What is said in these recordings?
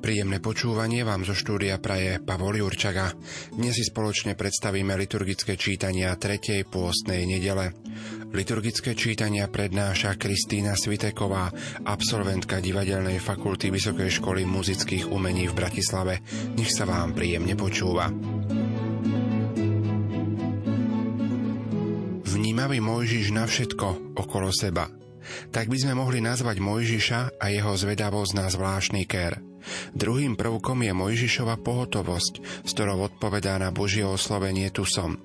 Príjemné počúvanie vám zo štúdia praje Pavol Jurčaga. Dnes si spoločne predstavíme liturgické čítania 3. pôstnej nedele. Liturgické čítania prednáša Kristýna Sviteková, absolventka Divadelnej fakulty Vysokej školy muzických umení v Bratislave. Nech sa vám príjemne počúva. Vnímavý Mojžiš na všetko okolo seba. Tak by sme mohli nazvať Mojžiša a jeho zvedavosť na zvláštny ker – Druhým prvkom je Mojžišova pohotovosť, s ktorou odpovedá na Božie oslovenie tu som.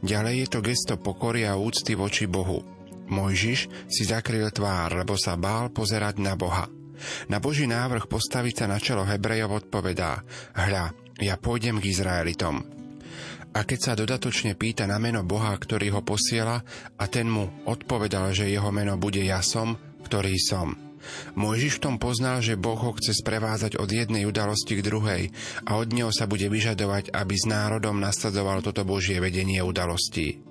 Ďalej je to gesto pokory a úcty voči Bohu. Mojžiš si zakryl tvár, lebo sa bál pozerať na Boha. Na Boží návrh postaviť sa na čelo Hebrejov odpovedá Hľa, ja pôjdem k Izraelitom. A keď sa dodatočne pýta na meno Boha, ktorý ho posiela, a ten mu odpovedal, že jeho meno bude Ja som, ktorý som – Mojžiš v tom poznal, že Boh ho chce sprevázať od jednej udalosti k druhej a od neho sa bude vyžadovať, aby s národom nasledoval toto Božie vedenie udalostí.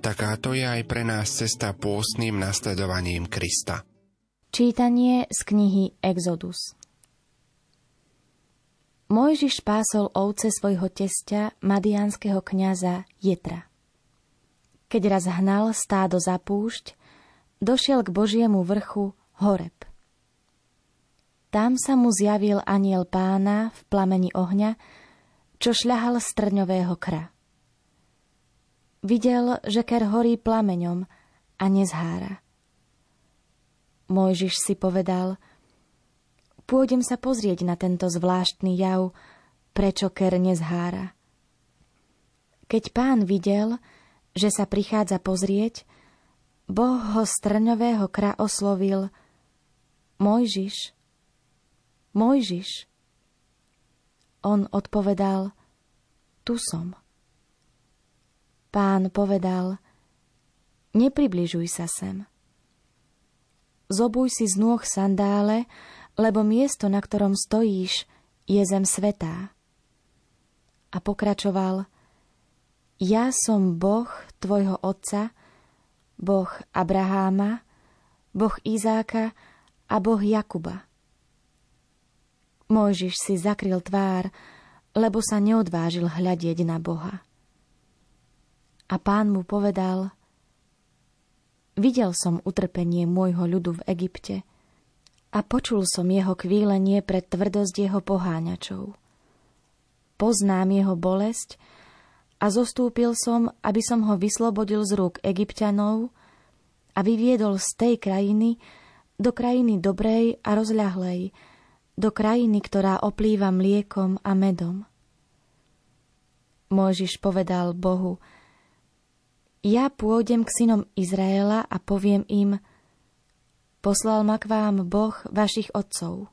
Takáto je aj pre nás cesta pôstnym nasledovaním Krista. Čítanie z knihy Exodus Mojžiš pásol ovce svojho testia, madiánskeho kňaza Jetra. Keď raz hnal stádo za púšť, došiel k Božiemu vrchu Horeb. Tam sa mu zjavil aniel pána v plameni ohňa, čo šľahal z trňového kra. Videl, že ker horí plameňom a nezhára. Mojžiš si povedal, pôjdem sa pozrieť na tento zvláštny jav, prečo ker nezhára. Keď pán videl, že sa prichádza pozrieť, Boh ho z trňového kra oslovil – Mojžiš, Mojžiš. On odpovedal, tu som. Pán povedal, nepribližuj sa sem. Zobuj si z nôh sandále, lebo miesto, na ktorom stojíš, je zem svetá. A pokračoval, ja som Boh tvojho otca, Boh Abraháma, Boh Izáka a Boh Jakuba. Mojžiš si zakryl tvár, lebo sa neodvážil hľadieť na Boha. A pán mu povedal, videl som utrpenie môjho ľudu v Egypte a počul som jeho kvílenie pre tvrdosť jeho poháňačov. Poznám jeho bolesť a zostúpil som, aby som ho vyslobodil z rúk egyptianov a vyviedol z tej krajiny, do krajiny dobrej a rozľahlej, do krajiny, ktorá oplýva mliekom a medom. Mojžiš povedal Bohu, ja pôjdem k synom Izraela a poviem im, poslal ma k vám Boh vašich otcov.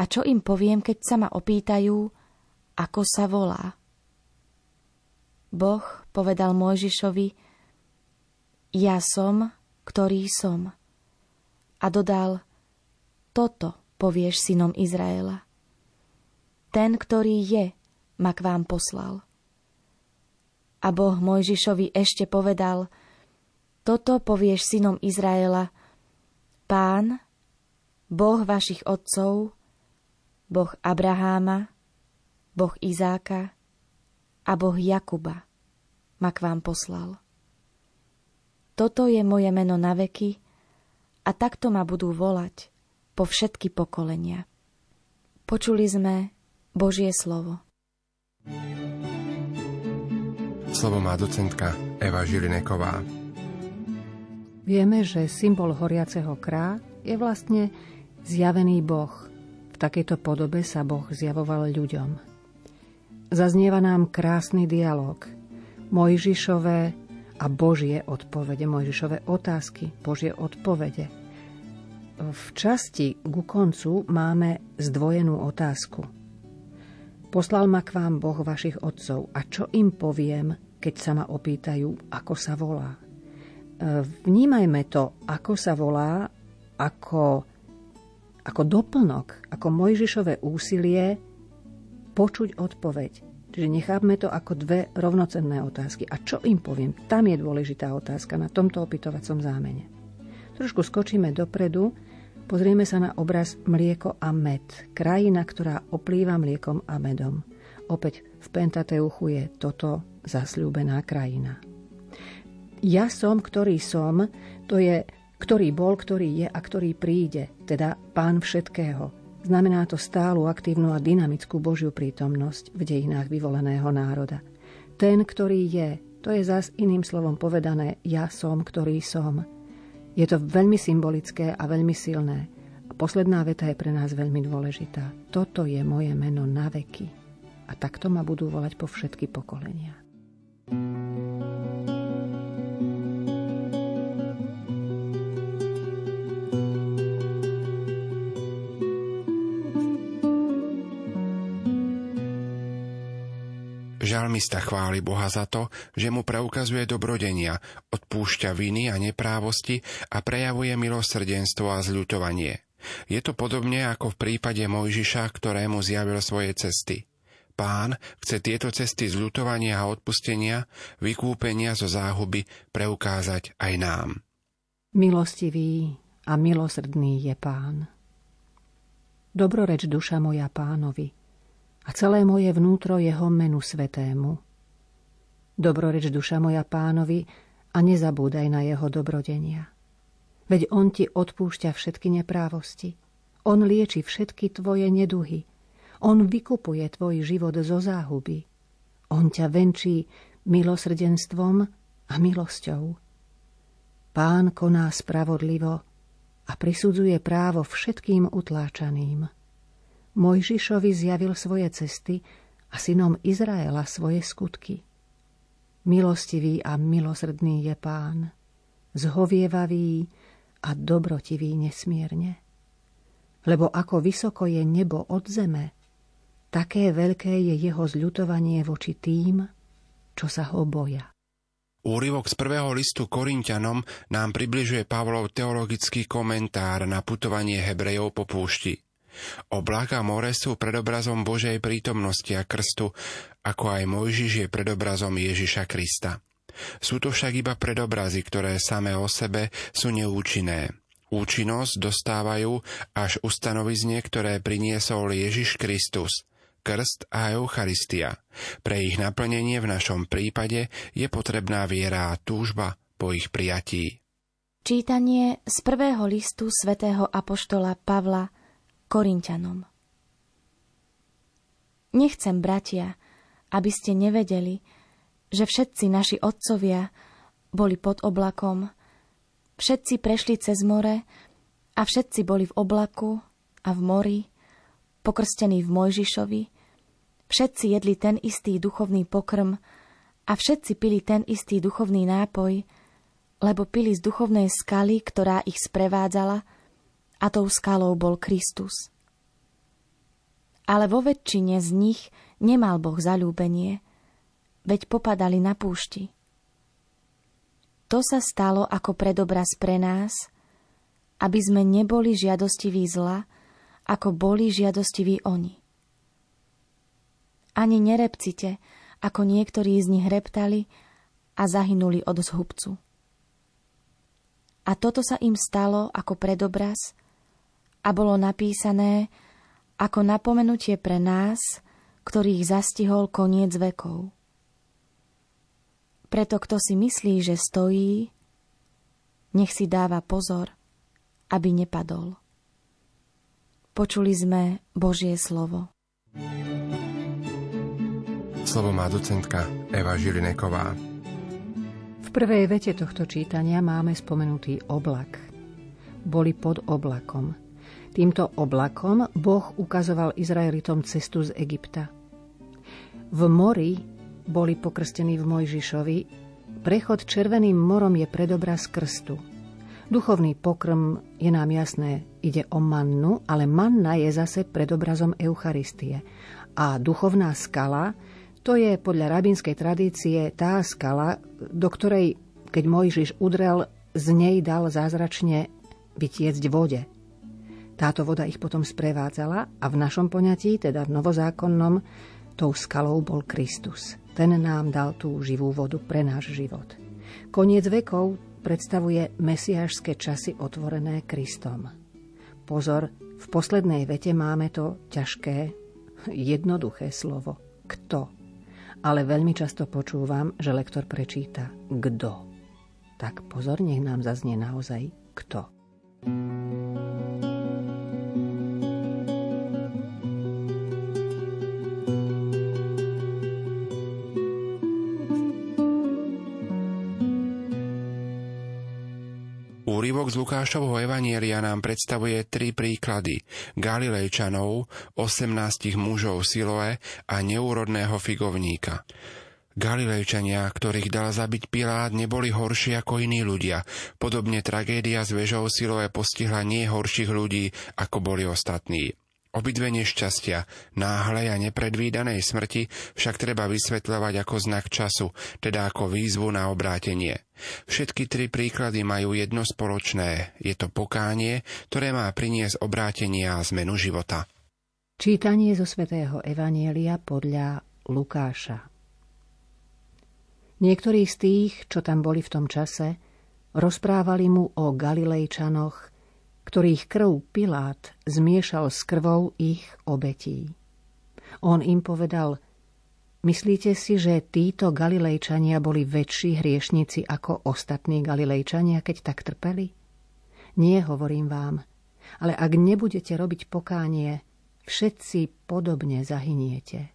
A čo im poviem, keď sa ma opýtajú, ako sa volá? Boh povedal Mojžišovi, ja som, ktorý som a dodal, toto povieš synom Izraela. Ten, ktorý je, ma k vám poslal. A Boh Mojžišovi ešte povedal, toto povieš synom Izraela, Pán, Boh vašich otcov, Boh Abraháma, Boh Izáka a Boh Jakuba ma k vám poslal. Toto je moje meno na veky, a takto ma budú volať po všetky pokolenia. Počuli sme Božie slovo. Slovo má docentka Eva Žilineková. Vieme, že symbol horiaceho krá je vlastne zjavený Boh. V takejto podobe sa Boh zjavoval ľuďom. Zaznieva nám krásny dialog. Mojžišové a Božie odpovede, Mojžišové otázky, Božie odpovede. V časti ku koncu máme zdvojenú otázku. Poslal ma k vám Boh vašich otcov a čo im poviem, keď sa ma opýtajú, ako sa volá. Vnímajme to, ako sa volá, ako ako doplnok, ako Mojžišové úsilie počuť odpoveď. Čiže nechápme to ako dve rovnocenné otázky. A čo im poviem? Tam je dôležitá otázka na tomto opytovacom zámene. Trošku skočíme dopredu, pozrieme sa na obraz mlieko a med. Krajina, ktorá oplýva mliekom a medom. Opäť v Pentateuchu je toto zasľúbená krajina. Ja som, ktorý som, to je, ktorý bol, ktorý je a ktorý príde, teda pán všetkého. Znamená to stálu, aktívnu a dynamickú Božiu prítomnosť v dejinách vyvoleného národa. Ten, ktorý je, to je zas iným slovom povedané ja som, ktorý som. Je to veľmi symbolické a veľmi silné. A posledná veta je pre nás veľmi dôležitá. Toto je moje meno na veky. A takto ma budú volať po všetky pokolenia. Žalmista chváli Boha za to, že mu preukazuje dobrodenia, odpúšťa viny a neprávosti a prejavuje milosrdenstvo a zľutovanie. Je to podobne ako v prípade Mojžiša, ktorému zjavil svoje cesty. Pán chce tieto cesty zľutovania a odpustenia, vykúpenia zo záhuby preukázať aj nám. Milostivý a milosrdný je Pán. Dobroreč duša moja pánovi – a celé moje vnútro jeho menu svetému. Dobroreč duša moja pánovi a nezabúdaj na jeho dobrodenia. Veď on ti odpúšťa všetky neprávosti. On lieči všetky tvoje neduhy. On vykupuje tvoj život zo záhuby. On ťa venčí milosrdenstvom a milosťou. Pán koná spravodlivo a prisudzuje právo všetkým utláčaným. Mojžišovi zjavil svoje cesty a synom Izraela svoje skutky. Milostivý a milosrdný je pán, zhovievavý a dobrotivý nesmierne. Lebo ako vysoko je nebo od zeme, také veľké je jeho zľutovanie voči tým, čo sa ho boja. Úryvok z prvého listu Korintianom nám približuje Pavlov teologický komentár na putovanie Hebrejov po púšti. Oblak a more sú predobrazom Božej prítomnosti a krstu, ako aj Mojžiš je predobrazom Ježiša Krista. Sú to však iba predobrazy, ktoré samé o sebe sú neúčinné. Účinnosť dostávajú až ustanovizne, ktoré priniesol Ježiš Kristus, krst a Eucharistia. Pre ich naplnenie v našom prípade je potrebná viera a túžba po ich prijatí. Čítanie z prvého listu svätého Apoštola Pavla Korintianom. Nechcem, bratia, aby ste nevedeli, že všetci naši otcovia boli pod oblakom, všetci prešli cez more a všetci boli v oblaku a v mori, pokrstení v Mojžišovi, všetci jedli ten istý duchovný pokrm a všetci pili ten istý duchovný nápoj, lebo pili z duchovnej skaly, ktorá ich sprevádzala – a tou skalou bol Kristus. Ale vo väčšine z nich nemal Boh zalúbenie, veď popadali na púšti. To sa stalo ako predobraz pre nás, aby sme neboli žiadostiví zla, ako boli žiadostiví oni. Ani nerepcite, ako niektorí z nich reptali a zahynuli od zhubcu. A toto sa im stalo ako predobraz, a bolo napísané ako napomenutie pre nás, ktorých zastihol koniec vekov. Preto kto si myslí, že stojí, nech si dáva pozor, aby nepadol. Počuli sme Božie slovo. Slovo má docentka Eva Žilineková. V prvej vete tohto čítania máme spomenutý oblak. Boli pod oblakom – Týmto oblakom Boh ukazoval Izraelitom cestu z Egypta. V mori boli pokrstení v Mojžišovi, prechod Červeným morom je predobraz krstu. Duchovný pokrm je nám jasné, ide o mannu, ale manna je zase predobrazom Eucharistie. A duchovná skala, to je podľa rabínskej tradície tá skala, do ktorej, keď Mojžiš udrel, z nej dal zázračne vytiecť vode. Táto voda ich potom sprevádzala a v našom poňatí, teda v novozákonnom, tou skalou bol Kristus. Ten nám dal tú živú vodu pre náš život. Koniec vekov predstavuje mesiášske časy otvorené Kristom. Pozor, v poslednej vete máme to ťažké, jednoduché slovo. Kto? Ale veľmi často počúvam, že lektor prečíta kto. Tak pozor, nech nám zaznie naozaj kto. Úryvok z Lukášovho Evanielia nám predstavuje tri príklady. Galilejčanov, 18 mužov Siloe a neúrodného figovníka. Galilejčania, ktorých dal zabiť Pilát, neboli horší ako iní ľudia. Podobne tragédia s vežou Siloe postihla nie horších ľudí, ako boli ostatní. Obidve nešťastia, náhlej a nepredvídanej smrti však treba vysvetľovať ako znak času, teda ako výzvu na obrátenie. Všetky tri príklady majú jedno spoločné. Je to pokánie, ktoré má priniesť obrátenie a zmenu života. Čítanie zo svätého Evanielia podľa Lukáša Niektorí z tých, čo tam boli v tom čase, rozprávali mu o Galilejčanoch, ktorých krv Pilát zmiešal s krvou ich obetí. On im povedal, myslíte si, že títo Galilejčania boli väčší hriešnici ako ostatní Galilejčania, keď tak trpeli? Nie, hovorím vám, ale ak nebudete robiť pokánie, všetci podobne zahyniete.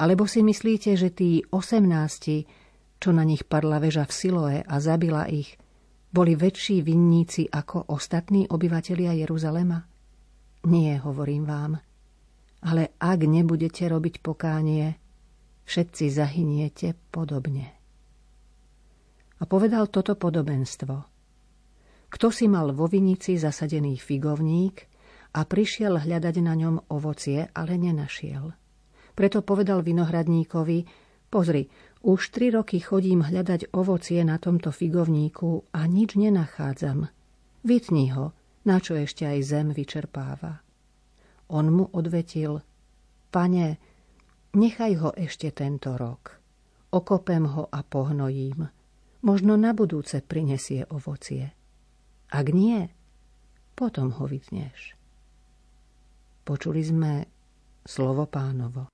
Alebo si myslíte, že tí osemnácti, čo na nich padla väža v Siloe a zabila ich, boli väčší vinníci ako ostatní obyvatelia Jeruzalema? Nie, hovorím vám. Ale ak nebudete robiť pokánie, všetci zahyniete podobne. A povedal toto podobenstvo. Kto si mal vo vinici zasadený figovník a prišiel hľadať na ňom ovocie, ale nenašiel. Preto povedal vinohradníkovi, pozri, už tri roky chodím hľadať ovocie na tomto figovníku a nič nenachádzam. Vytni ho, na čo ešte aj zem vyčerpáva. On mu odvetil, pane, nechaj ho ešte tento rok. Okopem ho a pohnojím. Možno na budúce prinesie ovocie. Ak nie, potom ho vytneš. Počuli sme slovo pánovo.